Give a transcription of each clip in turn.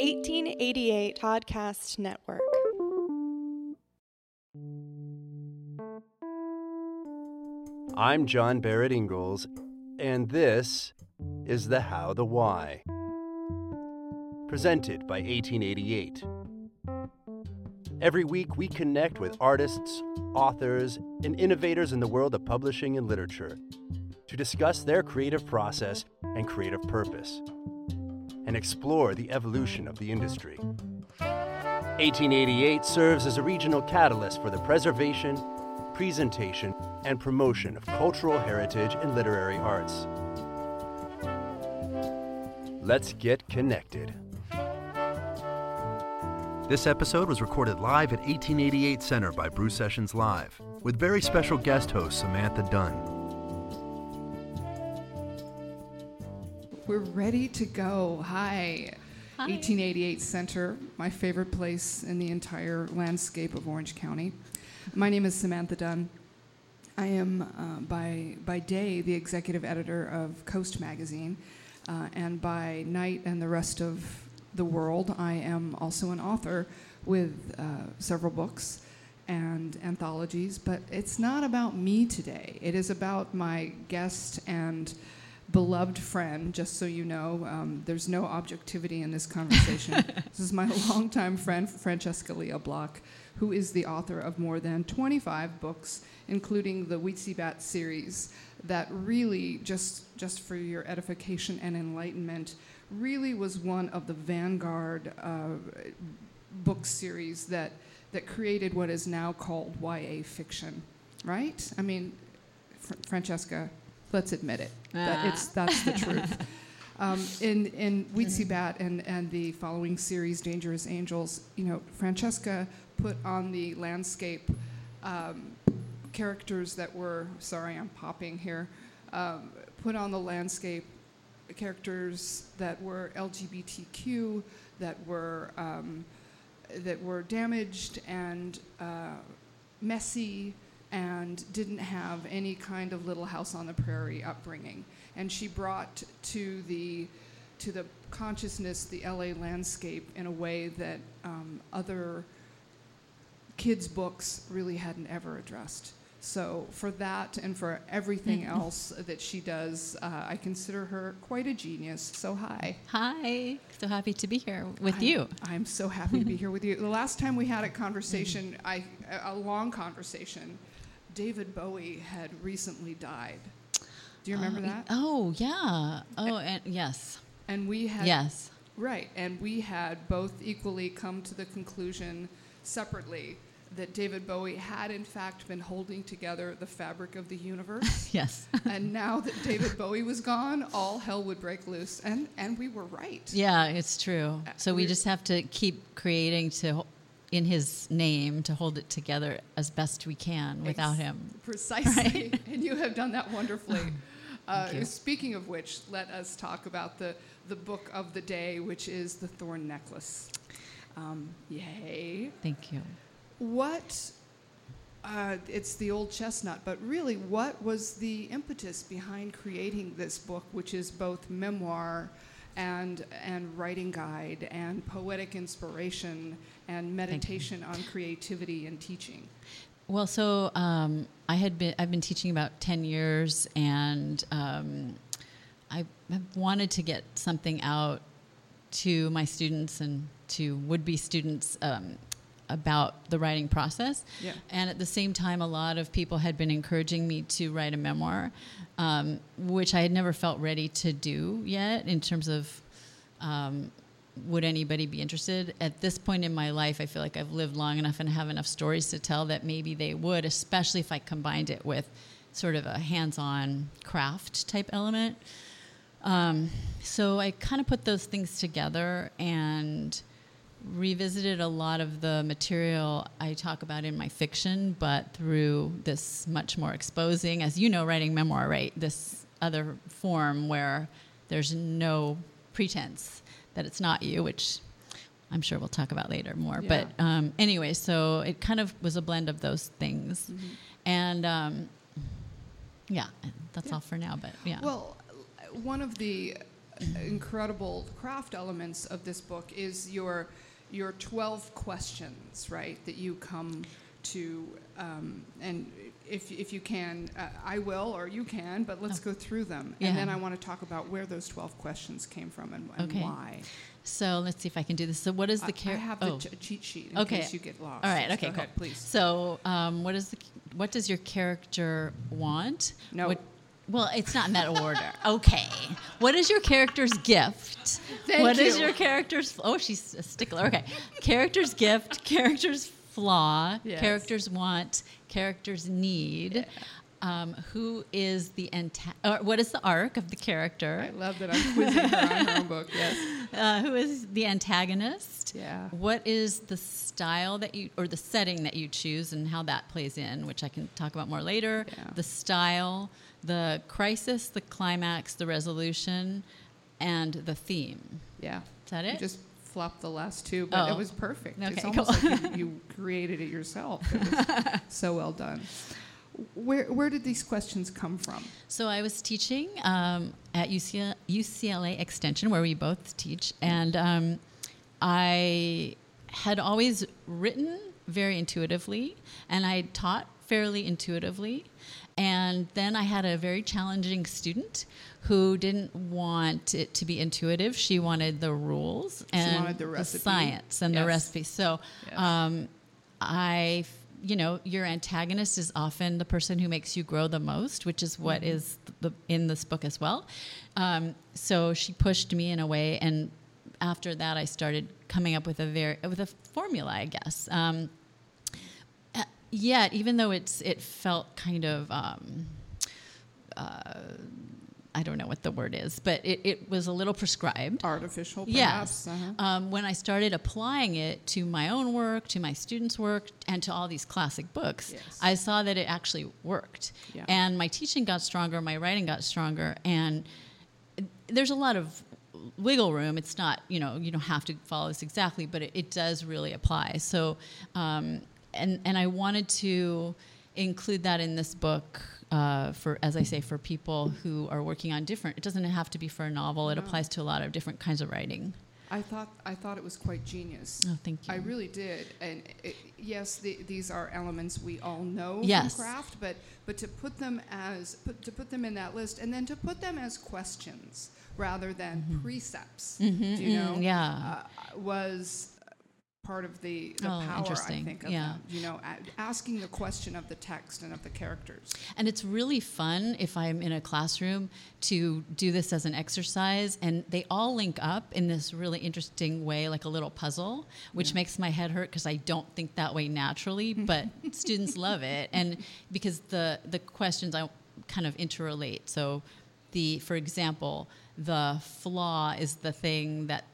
1888 Podcast Network. I'm John Barrett Ingalls, and this is The How the Why. Presented by 1888. Every week, we connect with artists, authors, and innovators in the world of publishing and literature to discuss their creative process and creative purpose, and explore the evolution of the industry. 1888 serves as a regional catalyst for the preservation, presentation, and promotion of cultural heritage and literary arts. Let's get connected. This episode was recorded live at 1888 Center by Brew Sessions Live, with very special guest host Samantha Dunn. We're ready to go. Hi. Hi. 1888 Center, my favorite place in the entire landscape of Orange County. My name is Samantha Dunn. I am, uh, by, by day, the executive editor of Coast Magazine, uh, and by night and the rest of the world, I am also an author with uh, several books and anthologies. But it's not about me today, it is about my guest and beloved friend, just so you know, um, there's no objectivity in this conversation. this is my longtime friend, Francesca Lia Block, who is the author of more than 25 books, including the Weetzie series, that really, just, just for your edification and enlightenment, really was one of the vanguard uh, book series that, that created what is now called YA fiction, right? I mean, Fr- Francesca, let's admit it. That Ah. it's, that's the truth. Um, in in Weetzie Bat and, and the following series, Dangerous Angels, you know, Francesca put on the landscape um, characters that were, sorry, I'm popping here, um, put on the landscape characters that were LGBTQ, that were um, that were damaged and uh, messy and didn't have any kind of little house on the prairie upbringing. And she brought to the to the consciousness the LA landscape in a way that um, other kids' books really hadn't ever addressed. So for that and for everything else that she does, uh, I consider her quite a genius. So hi. Hi. So happy to be here with I'm- you. I'm so happy to be here with you. The last time we had a conversation, I, a long conversation, David Bowie had recently died. Do you remember Uh, that? Oh, yeah. Oh, and yes. And we had Yes. right, and we had both equally come to the conclusion separately that David Bowie had in fact been holding together the fabric of the universe. Yes. and now that David Bowie was gone, all hell would break loose. And and we were right. yeah, it's true. Uh, So we we're- just have to keep creating to in his name to hold it together as best we can without Ex- him. Precisely. And you have done that wonderfully. Uh, you. speaking of which, let us talk about the, the book of the day, which is The Thorn Necklace. Um, yay. Thank you. What, uh, it's the old chestnut, but really, what was the impetus behind creating this book, which is both memoir and, and writing guide and poetic inspiration and meditation on creativity and teaching? Well, so um, I had been I've been teaching about ten years, and um, I have wanted to get something out to my students and to would-be students um, about the writing process. Yeah. And at the same time, a lot of people had been encouraging me to write a memoir, um, which I had never felt ready to do yet in terms of um, would anybody be interested? At this point in my life, I feel like I've lived long enough and have enough stories to tell that maybe they would, especially if I combined it with sort of a hands on craft type element. Um, so I kind of put those things together and revisited a lot of the material I talk about in my fiction, but through this much more exposing, as you know, writing memoir, right? This other form where there's no pretense that it's not you, which I'm sure we'll talk about later more. Yeah. But um, anyway, so it kind of was a blend of those things. And um, yeah, that's Yeah. all for now. But yeah. Well, one of the incredible craft elements of this book is your your 12 questions, right, that you come to, um, and if, if you can, uh, I will, or you can, but let's Oh. go through them. Yeah. And then I want to talk about where those 12 questions came from and, and Okay. why. So let's see if I can do this. So what is the character? I have the ch- cheat sheet in Okay. case you get lost. All right. Okay. Go cool. ahead, please. So, um, what is the what does your character want? No. What, well, it's not in that order. okay. What is your character's gift? Thank What is you. your character's? Oh, she's a stickler. Okay. character's gift. Character's flaw. Yes. Character's want. Character's need. Um, who is the anta- or what is the arc of the character? I love that I'm quizzing her on her own book. Yes. Uh, who is the antagonist? Yeah. What is the style that you, or the setting that you choose, and how that plays in, which I can talk about more later. Yeah. The style, the crisis, the climax, the resolution, and the theme. Yeah. Is that You it? just flopped the last two, but Oh. it was perfect. it's Okay, almost cool. like you, you created it yourself. It was so well done. Where, where did these questions come from? So I was teaching um, at UCLA, UCLA Extension, where we both teach, and um, I had always written very intuitively, and I taught fairly intuitively. And then I had a very challenging student who didn't want it to be intuitive. She wanted the rules and wanted the science and the recipe. So Yes. um, I, you know, your antagonist is often the person who makes you grow the most, which is what Mm-hmm. is the, in this book as well. Um, so she pushed me in a way, and after that, I started coming up with a very with a formula, I guess. Um, yet, even though it's it felt kind of. Um, uh, I don't know what the word is, but it, it was a little prescribed. Artificial, Yes. Uh-huh. Um, when I started applying it to my own work, to my students' work, and to all these classic books, Yes. I saw that it actually worked. Yeah. And my teaching got stronger, my writing got stronger, and there's a lot of wiggle room. It's not, you know, you don't have to follow this exactly, but it, it does really apply. So, um, and and I wanted to include that in this book uh, for, as I say, for people who are working on different. It doesn't have to be for a novel. It No. applies to a lot of different kinds of writing. I thought I thought it was quite genius. Oh, thank you. I really did, and it, yes, the, these are elements we all know Yes. from craft, but but to put them as put, to put them in that list, and then to put them as questions rather than precepts, Mhm, do you know, mm, yeah. uh, was part of the, the Oh, power I think of Yeah. them. You know, asking the question of the text and of the characters. And it's really fun if I'm in a classroom to do this as an exercise. And they all link up in this really interesting way, like a little puzzle, which makes my head hurt because I don't think that way naturally. But students love it. And because the, the questions I kind of interrelate. So, the, for example, the flaw is the thing that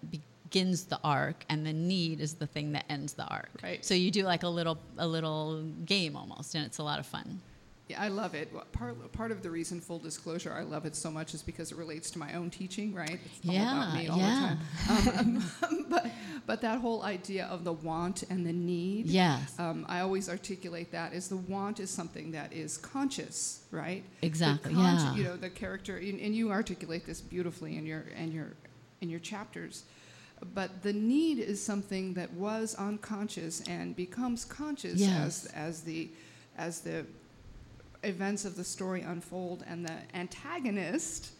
begins the arc, and the need is the thing that ends the arc. Right. So you do like a little a little game almost, and it's a lot of fun. Yeah, I love it. Part, part of the reason, full disclosure, I love it so much is because it relates to my own teaching, right? It's all about Yeah, me all yeah. the time. Um, but, but that whole idea of the want and the need, Yes. um, I always articulate that is the want is something that is conscious, right? Exactly, consci- yeah. You know, the character, and, and you articulate this beautifully in your and your in your chapters. But the need is something that was unconscious and becomes conscious Yes. as as the as the events of the story unfold, and the antagonist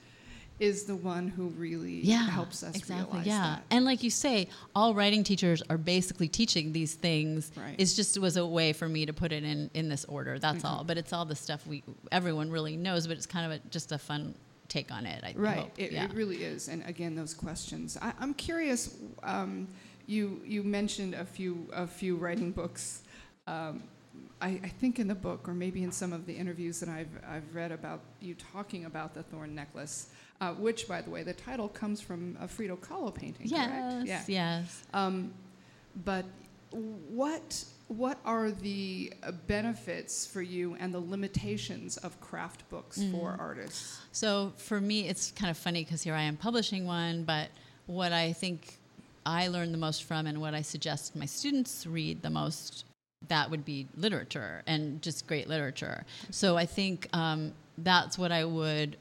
is the one who really yeah, helps us exactly. realize yeah, that. and like you say, all writing teachers are basically teaching these things. Right. It's just was a way for me to put it in in this order. That's Mhm. all. But it's all the stuff we everyone really knows. But it's kind of a, just a fun take on it. I Right, it, yeah. it really is. And again, those questions. I, I'm curious. Um, you you mentioned a few a few writing books. Um, I, I think in the book, or maybe in some of the interviews that I've I've read about you talking about the thorn necklace, uh, which, by the way, the title comes from a Frida Kahlo painting. correct? yes. Yes. Um, but what what are the uh, benefits for you and the limitations of craft books for Mm. artists? So for me, it's kind of funny because here I am publishing one, but what I think I learn the most from and what I suggest my students read the most, that would be literature and just great literature. So I think um, that's what I would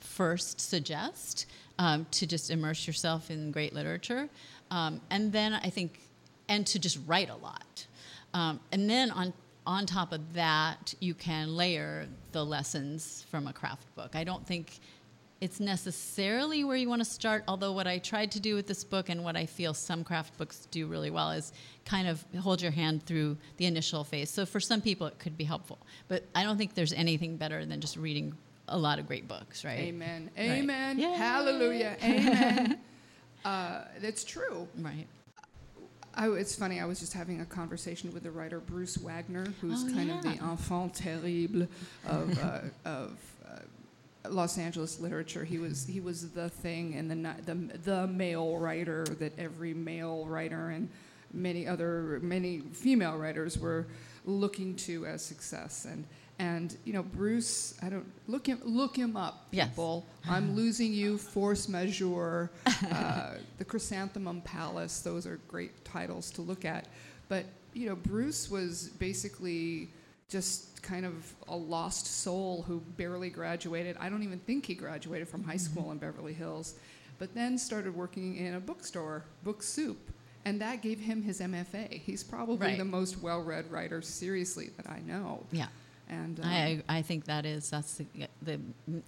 first suggest um, to just immerse yourself in great literature. Um, and then I think, and to just write a lot. Um, and then on on top of that, you can layer the lessons from a craft book. I don't think it's necessarily where you want to start, although what I tried to do with this book and what I feel some craft books do really well is kind of hold your hand through the initial phase. So for some people, it could be helpful. But I don't think there's anything better than just reading a lot of great books, right? Amen. Amen. Yay. Hallelujah. Amen. uh, that's true. Right. I, it's funny. I was just having a conversation with the writer Bruce Wagner, who's Oh, kind of the enfant terrible of uh, of uh, Los Angeles literature. He was he was the thing and the the the male writer that every male writer and many other many female writers were looking to as success and. And you know Bruce, I don't look him look him up, Yes. people. I'm losing you, force majeure, uh, the Chrysanthemum Palace. Those are great titles to look at. But you know, Bruce was basically just kind of a lost soul who barely graduated. I don't even think he graduated from high school in Beverly Hills, but then started working in a bookstore, Book Soup. And that gave him his MFA. He's probably Right. the most well-read writer, seriously, that I know. Yeah. And um, I, I think that is that's the, the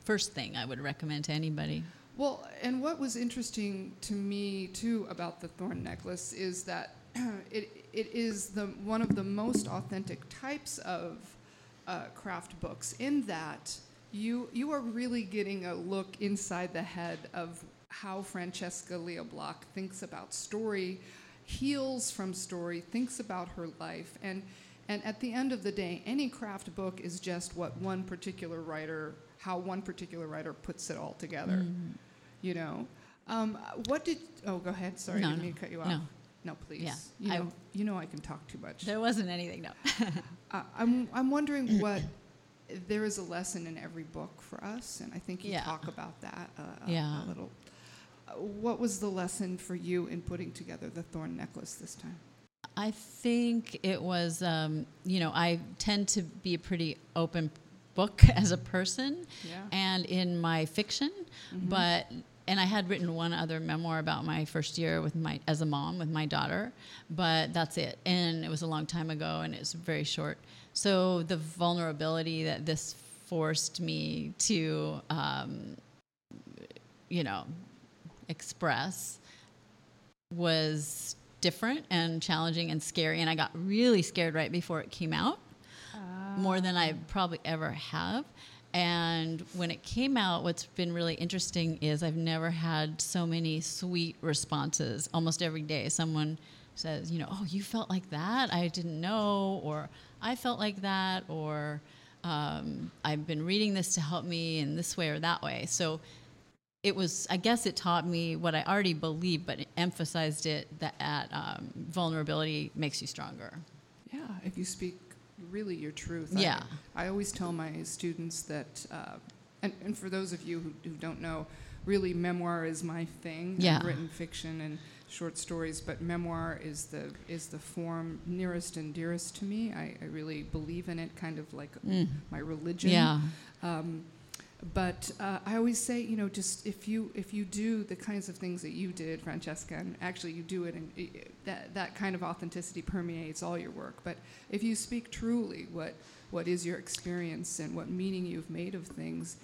first thing I would recommend to anybody. Well, and what was interesting to me too about the thorn necklace is that it it is the one of the most authentic types of uh, craft books in that you you are really getting a look inside the head of how Francesca Lia Block thinks about story, heals from story, thinks about her life, and and at the end of the day, any craft book is just what one particular writer, how one particular writer puts it all together. Mm-hmm. You know, um, what did? Oh, go ahead. Sorry, No, I didn't no, mean to cut you off. no. No, please. Yeah, You I- know, you know I can talk too much. There wasn't anything, no. Uh, I'm, I'm wondering what there is a lesson in every book for us, and I think you Yeah. talk about that uh, a- Yeah. a little. Uh, what was the lesson for you in putting together the thorn necklace this time? I think it was, um, you know, I tend to be a pretty open book as a person Yeah. and in my fiction, Mm-hmm. but and I had written one other memoir about my first year with my as a mom with my daughter, but that's it. And it was a long time ago, and it's very short. So the vulnerability that this forced me to, um, you know, express was different and challenging and scary. And I got really scared right before it came out, more than I probably ever have. And when it came out, what's been really interesting is I've never had so many sweet responses. Almost every day, someone says, you know, oh, you felt like that? I didn't know, or I felt like that, or um, I've been reading this to help me in this way or that way. So it was i guess it taught me what i already believed but it emphasized it that um, vulnerability makes you stronger Yeah, if you speak really your truth. Yeah. I, I always tell my students that, uh, and, and for those of you who, who don't know, really memoir is my thing. Yeah. I've written fiction and short stories, but memoir is the is the form nearest and dearest to me. I, I really believe in it, kind of like my religion. yeah Um, but uh, I always say, you know, just if you if you do the kinds of things that you did, Francesca, and actually you do it, and i- i- that that kind of authenticity permeates all your work. But if you speak truly, what what is your experience and what meaning you've made of things,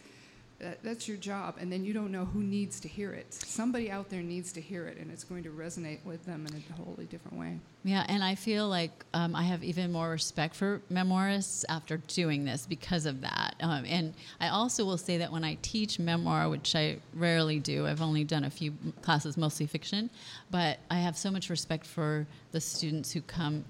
that, that's your job. And then you don't know who needs to hear it. Somebody out there needs to hear it, and it's going to resonate with them in a wholly different way. yeah and i feel like um, i have even more respect for memoirists after doing this because of that um, and i also will say that when i teach memoir which i rarely do i've only done a few classes mostly fiction but i have so much respect for the students who come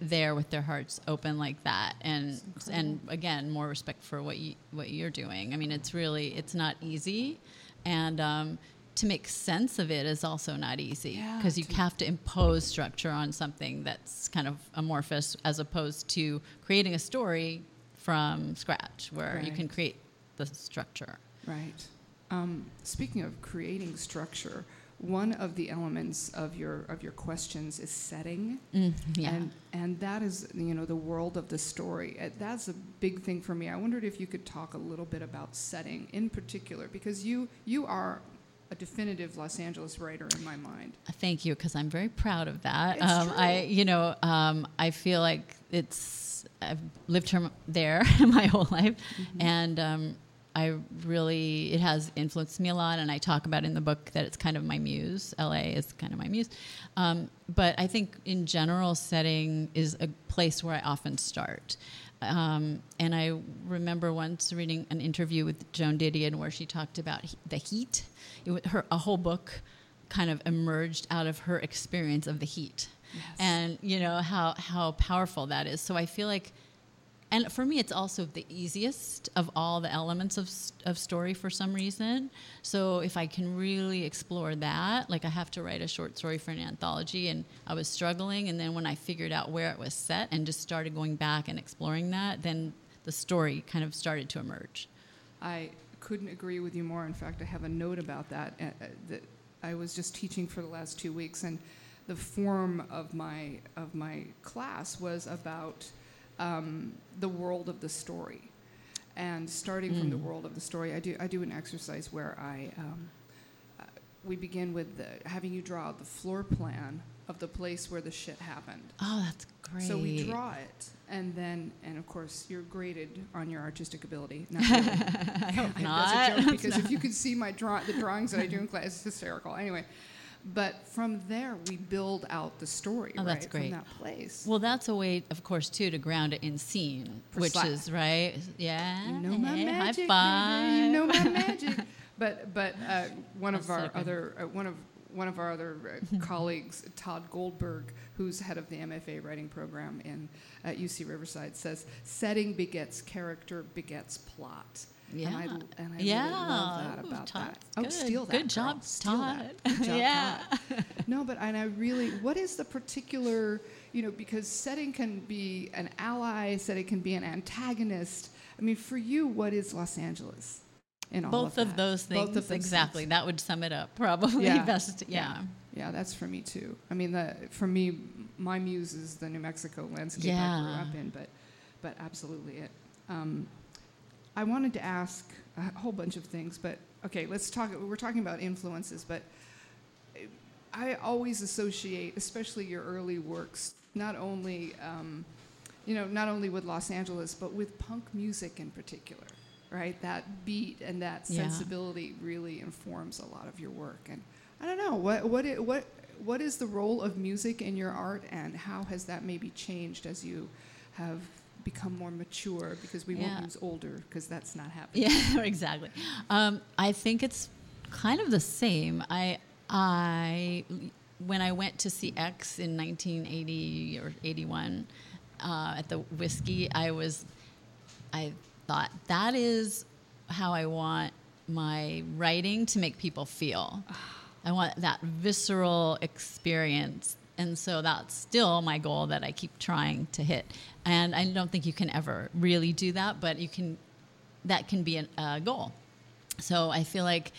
there with their hearts open like that and and again more respect for what you what you're doing. I mean it's really it's not easy. And um, to make sense of it is also not easy. Yeah, because you have to impose structure on something that's kind of amorphous as opposed to creating a story from scratch where you can create the structure. Right. Um, speaking of creating structure, one of the elements of your of your questions is setting, Mm, yeah. and and that is you know the world of the story. Uh, That's a big thing for me. I wondered if you could talk a little bit about setting in particular, because you you are a definitive Los Angeles writer in my mind. Thank you, because I'm very proud of that. Um, I, you know, um, I feel like it's I've lived here there my whole life, Mm-hmm. and um, I really it has influenced me a lot. And I talk about in the book that it's kind of my muse. LA is kind of my muse, um, but I think in general, setting is a place where I often start. Um, and I remember once reading an interview with Joan Didion where she talked about he- the heat. It, her a whole book kind of emerged out of her experience of the heat, and you know how how powerful that is. So I feel like, and for me, it's also the easiest of all the elements of of story for some reason. So if I can really explore that, like I have to write a short story for an anthology, and I was struggling, and then when I figured out where it was set and just started going back and exploring that, then the story kind of started to emerge. I couldn't agree with you more. In fact, I have a note about that uh, uh, that I was just teaching for the last two weeks, and the form of my of my class was about um, the world of the story. And starting from the Mm. world of the story, I do I do an exercise where I um, uh, we begin with the, having you draw the floor plan of the place where the shit happened. Oh, that's great. So we draw it, and then, and of course, you're graded on your artistic ability. Not really. I hope That's a joke because if you could see my draw, the drawings that I do in class, it's hysterical. Anyway, but from there we build out the story, Oh, right? that's great. From that place. Well, that's a way, of course, too, to ground it in scene, which Precise. is right. Yeah. you know my hey, magic, High baby. You know my magic. But but uh, one of That's so our good. other uh, one of one of our other uh, colleagues, Tod Goldberg, who's head of the MFA writing program in at UC Riverside, says setting begets character begets plot. Yeah. And I, and I yeah. really love that Ooh, about Tod, that. Oh, good. steal that. Good girl. job, Steal Tod. that. Good job, yeah. Tod. No, but and I really, what is the particular, you know, because setting can be an ally, setting can be an antagonist. I mean, for you, what is Los Angeles? In all Both of, of, that? those things. Both of those things exactly. things. That would sum it up, probably Yeah. best. Yeah. Yeah, yeah, that's for me too. I mean, the, for me, my muse is the New Mexico landscape I grew up in, but, but absolutely it. Um, I wanted to ask a whole bunch of things, but okay, let's talk. We're talking about influences, but I always associate, especially your early works, not only, um, you know, not only with Los Angeles, but with punk music in particular, right? That beat and that Yeah. sensibility really informs a lot of your work. And I don't know what what i- what what is the role of music in your art, and how has that maybe changed as you have become more mature? Because we Yeah. won't use older, because that's not happening. Yeah, exactly. Um, I think it's kind of the same. I, I, when I went to see X in 1980 or 81 uh, at the Whisky, I was, I thought that is how I want my writing to make people feel. I want that visceral experience. And so that's still my goal that I keep trying to hit. And I don't think you can ever really do that, but you can, that can be a goal. So I feel like,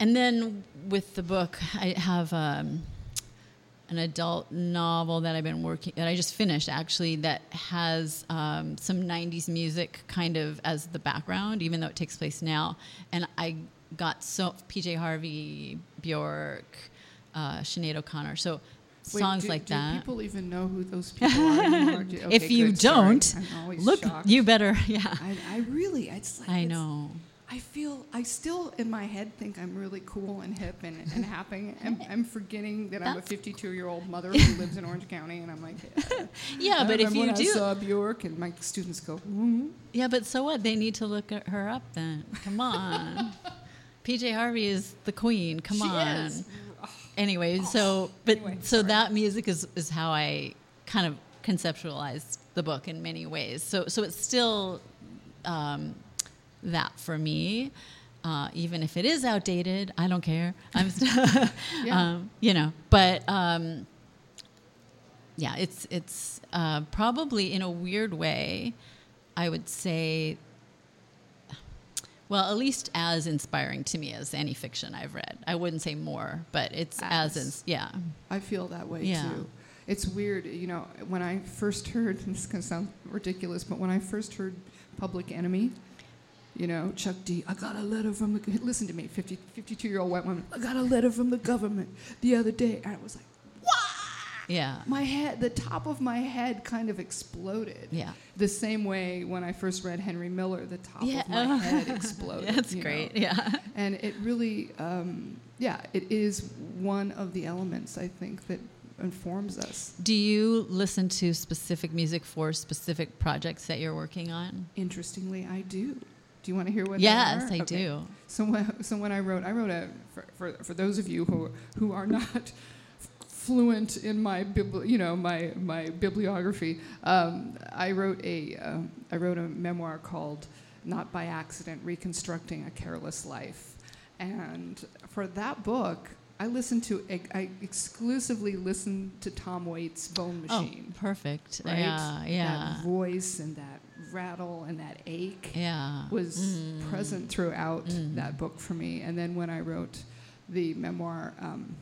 and then with the book, I have um, an adult novel that I've been working, that I just finished actually, that has um, some 90s music kind of as the background, even though it takes place now. And I got so, PJ Harvey, Bjork, uh, Sinead O'Connor. So Wait, songs do, like do that. people even know who those people are okay, if you good, don't, look, shocked. you better, yeah. I, I really, it's like I know. I feel I still in my head think I'm really cool and hip and, and happy. I'm, I'm forgetting that I'm a 52 year old mother who lives in Orange County, and I'm like, yeah. Yeah, but if you when I do, saw Bjork, and my students go, mm Yeah, but so what? They need to look at her up then. Come on. PJ Harvey is the queen. Come she on. is. Anyway, so but Anyway, so sorry. that music is is how I kind of conceptualized the book in many ways. So so it's still um, that for me. Uh, even if it is outdated, I don't care. I'm still, Yeah. um, you know. But um, yeah, it's it's uh, probably in a weird way. I would say Well, at least as inspiring to me as any fiction I've read. I wouldn't say more, but it's as, As. yeah. I feel that way Yeah. too. It's weird, you know, when I first heard, this is going to sound ridiculous, but when I first heard Public Enemy, you know, Chuck D, I got a letter from the, listen to me, 50, 52 year old white woman, I got a letter from the government the other day. And I was like, Yeah. my head, the top of my head kind of exploded. Yeah. The same way when I first read Henry Miller, the top Yeah. of my head exploded. That's you know. great. Yeah. And it really, um, yeah, it is one of the elements I think that informs us. Do you listen to specific music for specific projects that you're working on? Interestingly, I do. Do you want to hear what? yes? I Okay. do. So when, so when I wrote, I wrote a for, for, for those of you who who are not fluent in my bibli- you know my my bibliography, um, I wrote a um, I wrote a memoir called "Not by Accident: Reconstructing a Careless Life," and for that book. I listened to I exclusively listened to Tom Waits' Bone Machine. Oh, perfect. right? Yeah, yeah, That voice and that rattle and that ache yeah. was Mm. present throughout Mm. that book for me. And then when I wrote the memoir, um,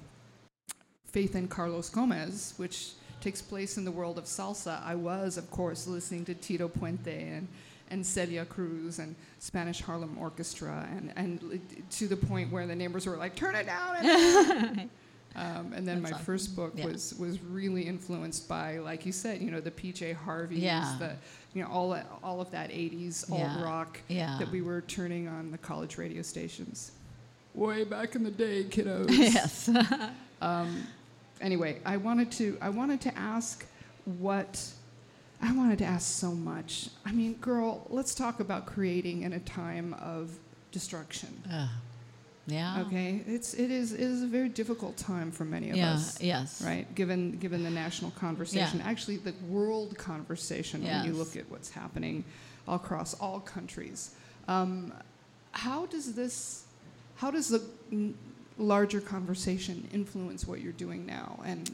Faith in Carlos Gomez, which takes place in the world of salsa, I was, of course, listening to Tito Puente and, and Celia Cruz and Spanish Harlem Orchestra, and, and to the point where the neighbors were like, turn it down. And, um, and then That's my awesome. first book Yeah. was, was really influenced by, like you said, you know, the PJ Harveys, Yeah. the, you know, all, all of that 80s alt Yeah. rock yeah. that we were turning on the college radio stations. Way back in the day, kiddos. yes. Um, anyway, I wanted to I wanted to ask what I wanted to ask so much. I mean, girl, let's talk about creating in a time of destruction. Ugh. yeah. Okay, it's it is it is a very difficult time for many of Yeah. us. Yes. Right, given given the national conversation, actually the world conversation. When you look at what's happening across all countries, um, how does this, how does the larger conversation influence what you're doing now, and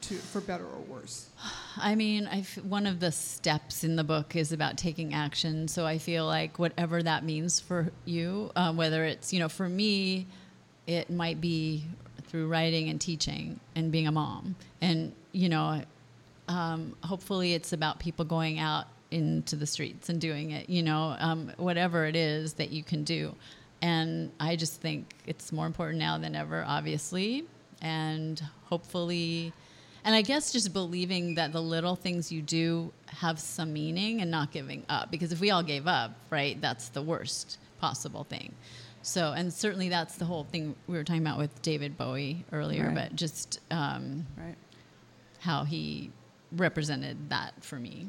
to for better or worse? I mean, I f- one of the steps in the book is about taking action. So I feel like whatever that means for you, um, whether it's, you know, for me, it might be through writing and teaching and being a mom. And, you know, um, hopefully it's about people going out into the streets and doing it, you know, um, whatever it is that you can do. And I just think it's more important now than ever, obviously. And hopefully, and I guess just believing that the little things you do have some meaning and not giving up. Because if we all gave up, right, that's the worst possible thing. So, and certainly that's the whole thing we were talking about with David Bowie earlier, Right. but just um, Right, how he represented that for me.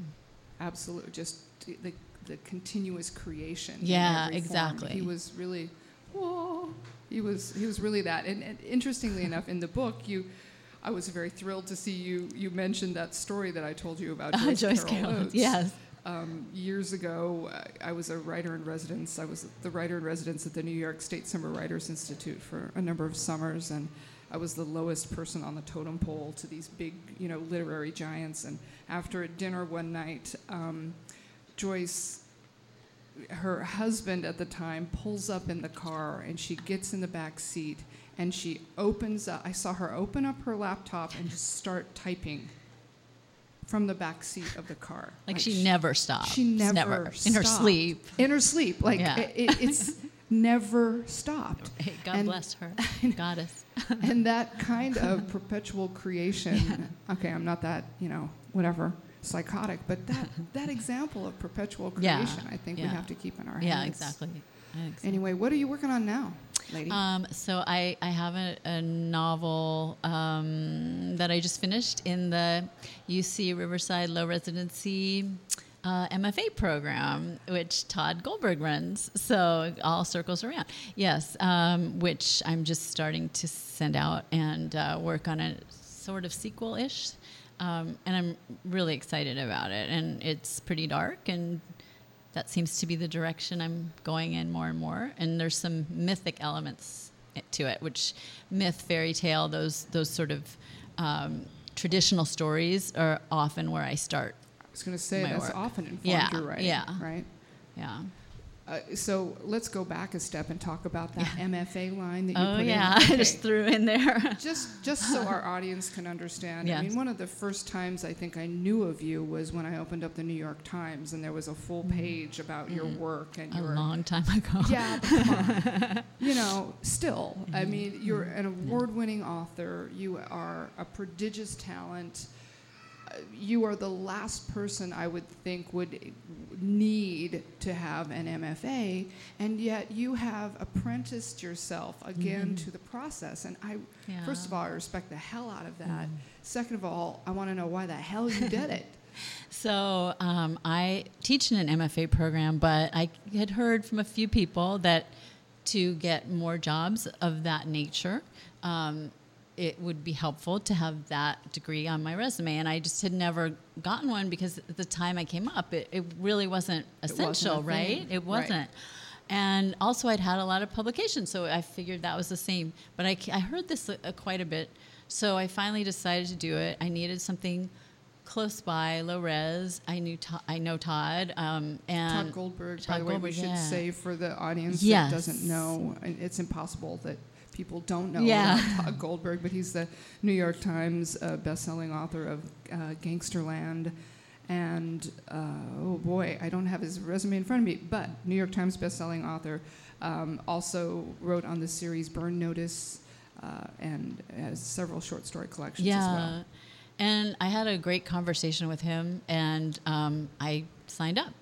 absolutely. Just the the, continuous creation. Yeah, exactly. He was really, whoa, he was he was really that. And, and interestingly enough, in the book, you. I was very thrilled to see you. You mentioned that story that I told you about Joyce, Joyce Carol Carol, Oates. yes. Um, years ago, I, I was a writer in residence. I was the writer in residence at the New York State Summer Writers Institute for a number of summers, and I was the lowest person on the totem pole to these big, you know, literary giants. And after a dinner one night, um, Joyce, her husband at the time, pulls up in the car, and she gets in the back seat, and she opens up. I saw her open up her laptop and just start typing from the back seat of the car. Like, she never stopped. She never, never in her sleep. In her sleep, like Yeah. it, it- it's never stopped. Hey, God And- bless her, goddess. and that kind of perpetual creation. Okay, I'm not that you know whatever psychotic, but that that example of perpetual Yeah, creation, I think we have to keep in our Yeah, heads. exactly. Exactly. Anyway, what are you working on now, lady? Um, so I, I have a, a novel um, that I just finished in the UC Riverside Low Residency uh, MFA program, which Tod Goldberg runs. So all circles around. Yes, um, which I'm just starting to send out and uh, work on a sort of sequel-ish. Um, and I'm really excited about it. And it's pretty dark and that seems to be the direction I'm going in more and more. And there's some mythic elements to it, which myth, fairy tale, those those sort of um, traditional stories are often where I start. I was going to say that's work. often informed Yeah, your writing, yeah. right? Yeah. Uh, so let's go back a step and talk about that MFA line that you Oh put yeah, in. I Okay. just threw in there. just just so our audience can understand. I mean, one of the first times I think I knew of you was when I opened up the New York Times and there was a full page about your work and Mm. a your long time ago. yeah, on. you know, still, I Mm-hmm. mean, you're an award-winning author. You are a prodigious talent. You are the last person I would think would need to have an MFA, and yet you have apprenticed yourself again to the process. And I, Yeah. first of all, I respect the hell out of that. Second of all, I want to know why the hell you did it. So um, I teach in an MFA program, but I had heard from a few people that to get more jobs of that nature, um, it would be helpful to have that degree on my resume. And I just had never gotten one because at the time I came up, it, it really wasn't wasn't essential, right? It wasn't. And also, I'd had a lot of publications, so I figured that was the same. But I, I heard this uh, quite a bit, so I finally decided to do it. I needed something close by, low res. I knew To- I know Tod, um, and Tod Goldberg, by Tod the way, Goldberg, we should yeah. say for the audience Yes. that doesn't know, it's impossible that people don't know Yeah. Tod Goldberg, but he's the New York Times uh, best-selling author of uh, Gangsterland, and uh, oh boy, I don't have his resume in front of me, but New York Times best-selling author, um, also wrote on the series Burn Notice, uh, and has several short story collections yeah. as well. And I had a great conversation with him, and um, I signed up.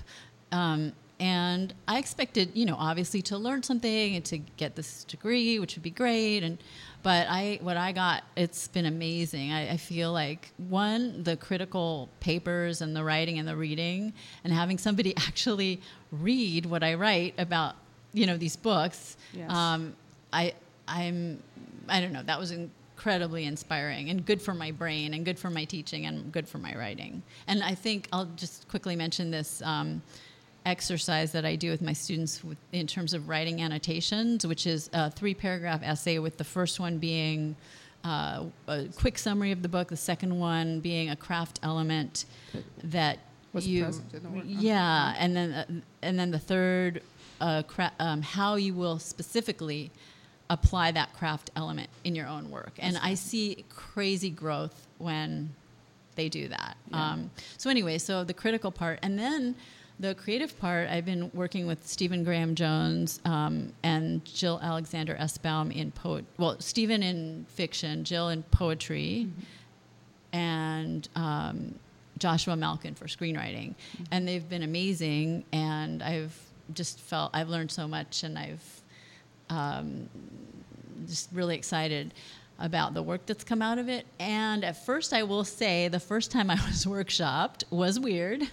Um, and I expected, you know, obviously to learn something and to get this degree, which would be great. And but I, what I got, it's been amazing. I, I feel like one, the critical papers and the writing and the reading, and having somebody actually read what I write about, you know, these books. Yes. Um, I, I'm, I don't know. That was incredibly inspiring and good for my brain and good for my teaching and good for my writing. And I think I'll just quickly mention this um, exercise that I do with my students with, in terms of writing annotations, which is a three paragraph essay, with the first one being uh, a quick summary of the book, the second one being a craft element that Was you, present in the work. yeah, and then uh, and then the third, uh, cra- um, how you will specifically apply that craft element in your own work. And I see crazy growth when they do that. Yeah. Um, so anyway, so the critical part, and then the creative part. I've been working with Stephen Graham Jones um, and Jill Alexander Essbaum in poet. Well, Stephen in fiction, Jill in poetry, and um, Joshua Malkin for screenwriting, and they've been amazing. And I've just felt I've learned so much, and I've um, just really excited about the work that's come out of it. And at first, I will say the first time I was workshopped was weird.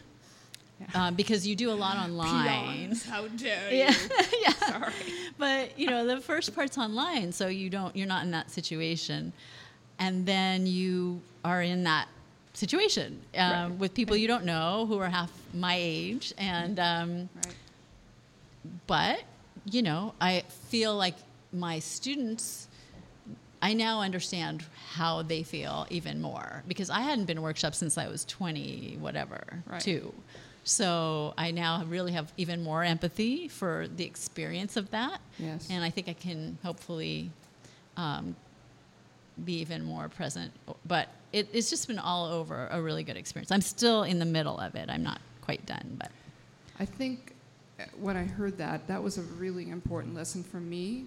Um, because you do a lot online. Peons, how dare Yeah, you? yeah. Sorry. But you know, the first part's online, so you don't, you're not in that situation, and then you are in that situation um, Right. with people you don't know who are half my age, and um, Right. but you know i feel like my students i now understand how they feel even more because i hadn't been to workshops since i was 20 whatever Right. two so i now really have even more empathy for the experience of that. Yes. and i think i can hopefully um, be even more present. But it, it's just been all over a really good experience. I'm still in the middle of it. I'm not quite done but. I think uh, when I heard that, that was a really important lesson for me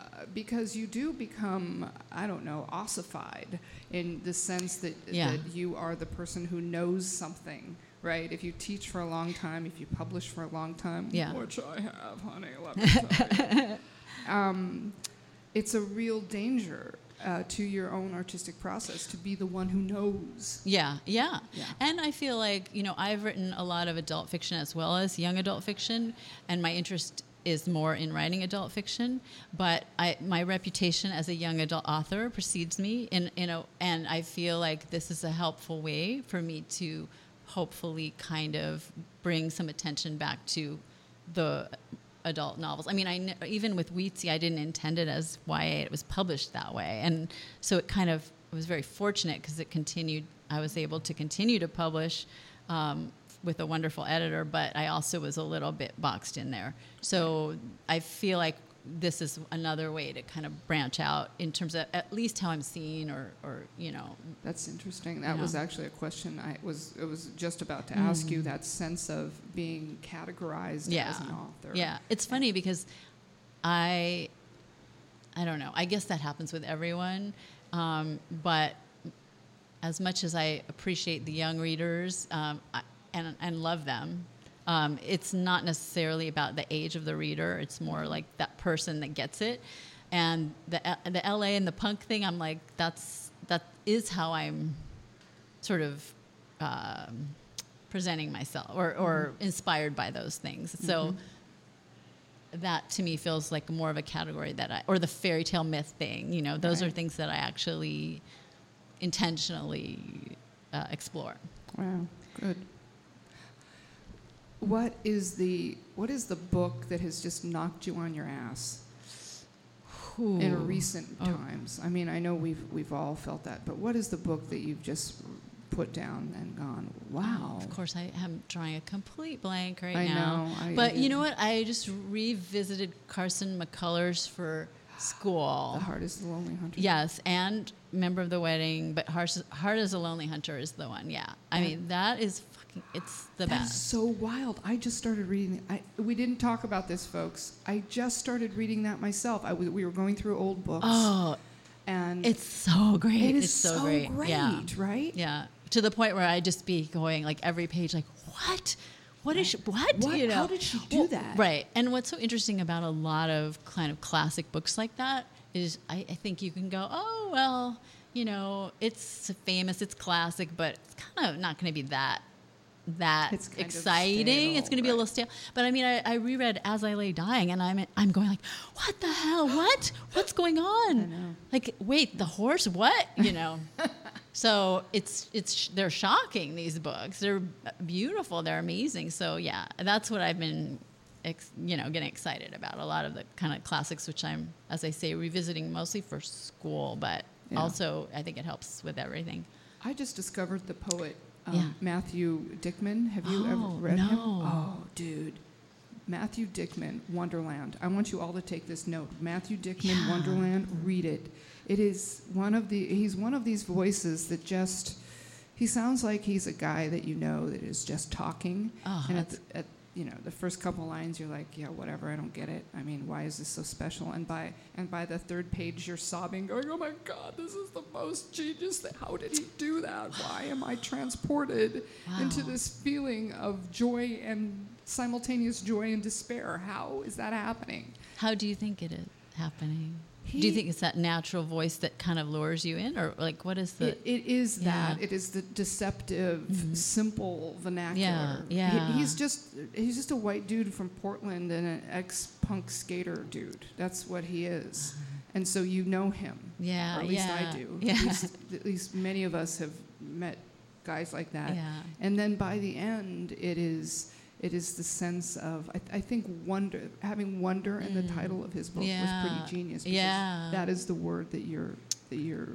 uh, because you do become, I don't know, ossified in the sense that, Yeah. that you are the person who knows something, right? If you teach for a long time, if you publish for a long time, Yeah. which I have, honey, let me you, um, it's a real danger. Uh, to your own artistic process, to be the one who knows. Yeah, yeah, Yeah. And I feel like, you know, I've written a lot of adult fiction as well as young adult fiction, and my interest is more in writing adult fiction. But I, my reputation as a young adult author precedes me, in, in a, and I feel like this is a helpful way for me to hopefully kind of bring some attention back to the adult novels. I mean, I kn- even with Weetzie, I didn't intend it as YA. It was published that way, and so it kind of was very fortunate because it continued. I was able to continue to publish um, with a wonderful editor, but I also was a little bit boxed in there. So I feel like this is another way to kind of branch out in terms of at least how I'm seen or, or you know. That's interesting. That Yeah. was actually a question I was I was just about to ask you. Mm. That sense of being categorized Yeah. as an author. Yeah, it's funny because I, I don't know. I guess that happens with everyone, um, but as much as I appreciate the young readers um, I, and and love them, um, it's not necessarily about the age of the reader. It's more like that person that gets it, and the the LA and the punk thing. I'm like, that's that is how I'm sort of. Um, presenting myself or, or inspired by those things so that to me feels like more of a category that I, or the fairy tale myth thing, you know, those are things that I actually intentionally uh, explore. Wow. Good. What is the what is the book that has just knocked you on your ass in recent Oh. times? I mean, I know we've we've all felt that, but what is the book that you've just put down and gone, oh, wow? Of course, I am drawing a complete blank right I now. know. I- But you know what? I just revisited Carson McCullers for school. The Heart is the Lonely Hunter. Yes, and Member of the Wedding, but Heart, Heart as a Lonely Hunter is the one. Yeah. I That- mean, that is it's the That best. so wild. I just started reading. I we didn't talk about this, folks. I just started reading that myself. I we were going through old books, Oh, and it's so great. it is it's so, so great. Yeah. right? Yeah. To the point where I just be going like every page, like, what? What is she, what? What? You know? How did she do Well, that? Right. And what's so interesting about a lot of kind of classic books like that is I, I think you can go, oh well, you know, it's famous, it's classic, but it's kind of not going to be that that It's exciting. it's going to be a little stale. But I mean, I, I reread As I Lay Dying, and I'm I'm going like, what the hell? What? What's going on? Like, wait, the horse? What? You know. so it's it's they're shocking these books. They're beautiful. They're amazing. So yeah, that's what I've been. Ex, you know, getting excited about a lot of the kind of classics, which I'm, as I say, revisiting mostly for school, but Yeah. also I think it helps with everything. I just discovered the poet um, Yeah. Matthew Dickman. Have you ever Oh, read him? no. Oh, dude. Matthew Dickman, Wonderland. I want you all to take this note. Matthew Dickman, Yeah. Wonderland. Read it. It is one of the. He's one of these voices that just. He sounds like he's a guy that you know that is just talking. Oh, and at, the, at you know the first couple lines, you're like, yeah, whatever. I don't get it. I mean, why is this so special? And by and by the third page, you're sobbing, going, oh my God, this is the most genius. That how did he do that? Why am I transported into this feeling of joy and simultaneous joy and despair? How is that happening? How do you think it is happening? Do you think it's that natural voice that kind of lures you in, or like what is the? It, it is that. It is the deceptive, Mhm. simple vernacular. Yeah, He- yeah. he's just he's just a white dude from Portland and an ex-punk skater dude. That's what he is. And so you know him. yeah, or at least yeah, I do. Yeah, At least, at least many of us have met guys like that. yeah, And then by the end, it is it is the sense of I, I think wonder having wonder in the Mm. title of his book was pretty genius. Because Yeah. that is the word that you're that you're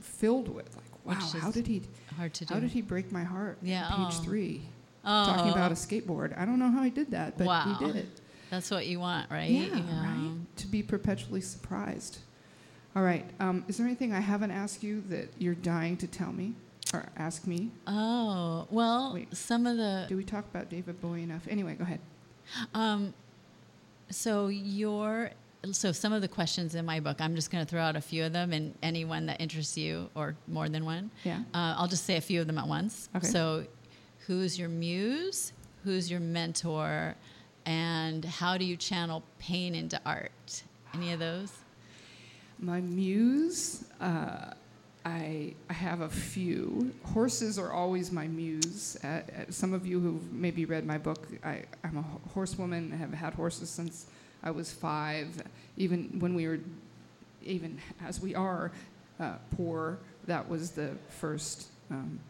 filled with. Like, wow, how did he hard to do. how did he break my heart? Yeah, Page oh. three, oh, talking about a skateboard. I don't know how he did that, but Wow. he did it. That's what you want, right? Yeah, right. To be perpetually surprised. All right. Um, is there anything I haven't asked you that you're dying to tell me or ask me? Oh well, Wait. some of the Do we talk about David Bowie enough? Anyway, go ahead. Um, so your so some of the questions in my book, I'm just going to throw out a few of them, and anyone that interests you or more than one, Yeah. uh, I'll just say a few of them at once. Okay. So, who's your muse? Who's your mentor? And how do you channel pain into art? Any of those? My muse, uh, I, I have a few. Horses are always my muse. Uh, uh, some of you who've maybe read my book, I, I'm a horsewoman. I have had horses since I was five. Even when we were, even as we are, uh, poor, that was the first um,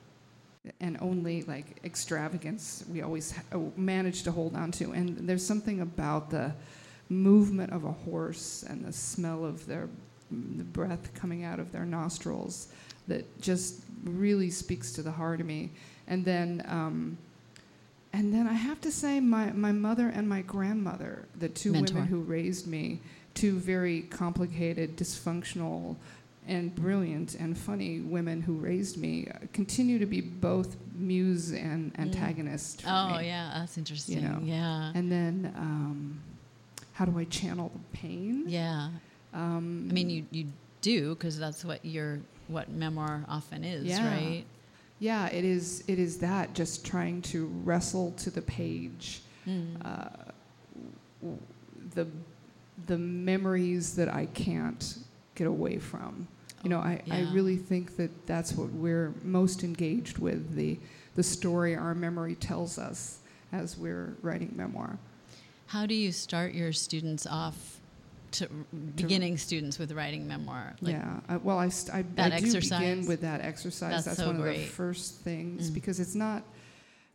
and only like extravagance we always ha- uh, managed to hold on to. And there's something about the movement of a horse and the smell of their the breath coming out of their nostrils that just really speaks to the heart of me. And then um, and then I have to say, my, my mother and my grandmother, the two Mentor. women who raised me, two very complicated, dysfunctional, and brilliant and funny women who raised me, uh, continue to be both muse and antagonist. For Oh me. yeah, that's interesting. You know. Yeah. And then, um, how do I channel the pain? yeah. Um, I mean, you you do because that's what your what memoir often is, Yeah. right? Yeah, it is. It is that just trying to wrestle to the page, Mm. uh, w- the the memories that I can't get away from. You know, Oh, I, I really think that that's what we're most engaged with the the story our memory tells us as we're writing memoir. How do you start your students off to beginning students with writing memoir? Like, yeah. Uh, well, I, st- I, That I do begin with that exercise. That's That's, so one of the first things Mm. because it's not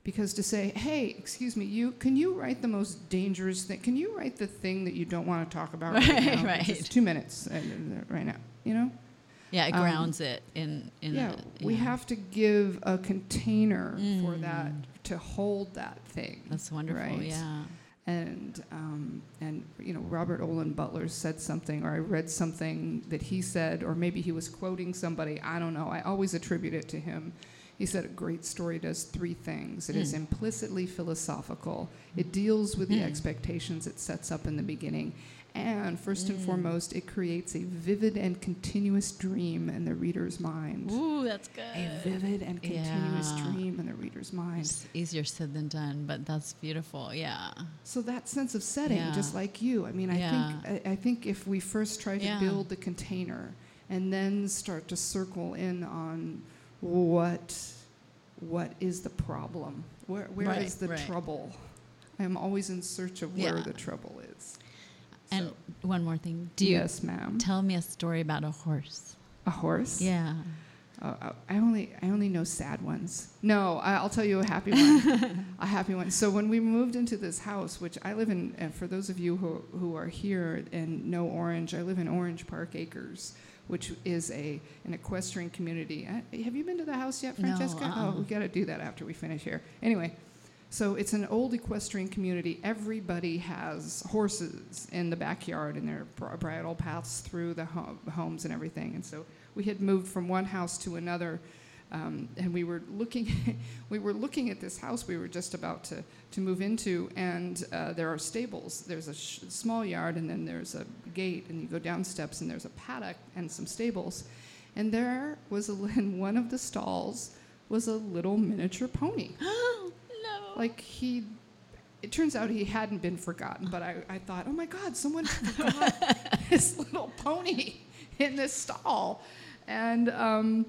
because to say, "Hey, excuse me, you can you write the most dangerous thing? Can you write the thing that you don't want to talk about right, Right, now? right. Just two minutes uh, right now. You know? Yeah, it Um, grounds it in in yeah, the, we have to give a container for Mm. that to hold that thing. That's wonderful. right? Yeah. And um, and you know Robert Olen Butler said something, or I read something that he said, or maybe he was quoting somebody. I don't know. I always attribute it to him. He said a great story does three things. It is Mm. implicitly philosophical. It deals with the Mm. expectations it sets up in the beginning. And first and Mm. foremost, it creates a vivid and continuous dream in the reader's mind. Ooh, that's good. A vivid and continuous Yeah. dream in the reader's mind. It's easier said than done, but that's beautiful. Yeah. So that sense of setting, Yeah. just like you. I mean, I Yeah. think I, I think if we first try to build the container and then start to circle in on what what is the problem, where where is Right, the right. trouble? I'm always in search of where the trouble is. And So- one more thing. Do yes, ma'am. tell me a story about a horse? a horse? Yeah. Oh, I only I only know sad ones. No, I, I'll tell you a happy one. a happy one. So when we moved into this house, which I live in, and for those of you who who are here and know Orange, I live in Orange Park Acres, which is a an equestrian community. Uh, have you been to the house yet, No, Francesca? uh-uh. Oh, we got to do that after we finish here. Anyway. So it's an old equestrian community. Everybody has horses in the backyard and their bri- bridle paths through the ho- homes and everything. And so we had moved from one house to another, um, and we were looking. we were looking at this house we were just about to to move into, and uh, there are stables. There's a sh- small yard, and then there's a gate, and you go down steps, and there's a paddock and some stables, and there was a in one of the stalls was a little miniature pony. Like he. It turns out he hadn't been forgotten, but I, I thought, oh my God, someone forgot his little pony in this stall. And um,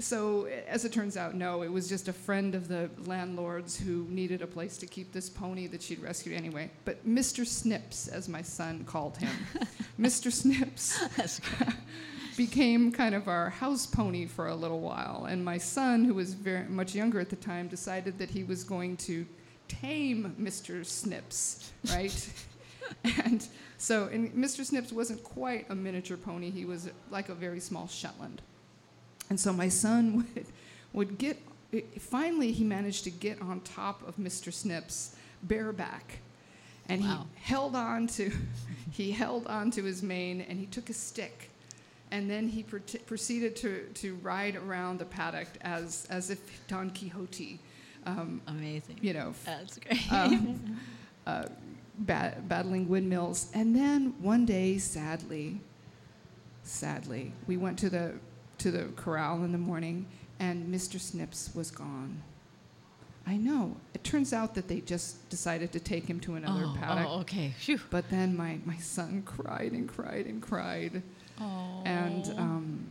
so, as it turns out, no, it was just a friend of the landlord's who needed a place to keep this pony that she'd rescued anyway. But Mr. Snips, as my son called him, Mr. Snips. Became kind of our house pony for a little while. And my son, who was very much younger at the time, decided that he was going to tame Mr. Snips, right? and so, and Mr. Snips wasn't quite a miniature pony, he was like a very small Shetland. And so my son would, would get, finally, he managed to get on top of Mr. Snips bareback. And Wow. he held on to, he held on to his mane and he took a stick and then he pr- proceeded to, to ride around the paddock as, as if Don Quixote, um, Amazing. you know, That's great. um, uh, ba- battling windmills. And then one day, sadly, sadly, we went to the to the corral in the morning, and Mr. Snips was gone. I know. It turns out that they just decided to take him to another oh, paddock. oh, okay. Phew. But then my, my son cried and cried and cried. Oh. And um,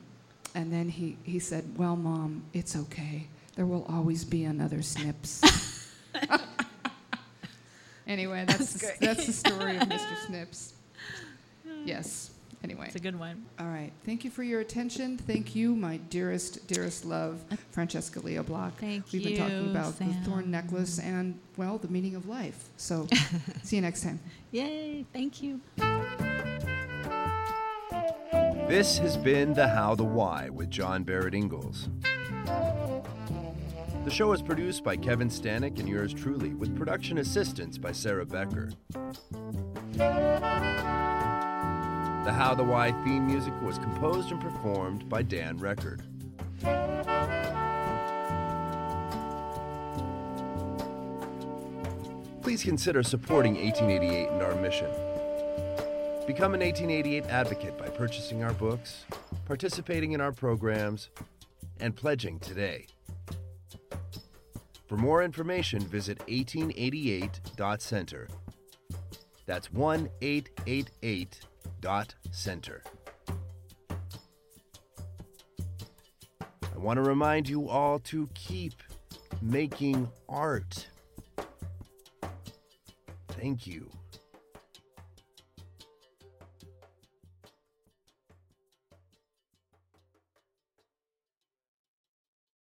and then he, he said, Well, Mom, it's okay. There will always be another Snips. anyway, that's, That's the, that's the story of Mr. Snips. Yes. Anyway. it's a good one. All right. Thank you for your attention. Thank you, my dearest, dearest love, Francesca Lia Block. Thank We've you. been talking about the thorn necklace and, well, the meaning of life. So, see you next time. Yay! Thank you. This has been The How the Why with John Barrett Ingalls. The show is produced by Kevin Stanek and yours truly, with production assistance by Sarah Becker. The How the Why theme music was composed and performed by Dan Record. Please consider supporting 1888 and our mission. Become an 1888 advocate by purchasing our books, participating in our programs, and pledging today. For more information, visit 1888.center. That's 1888.center. I want to remind you all to keep making art. Thank you.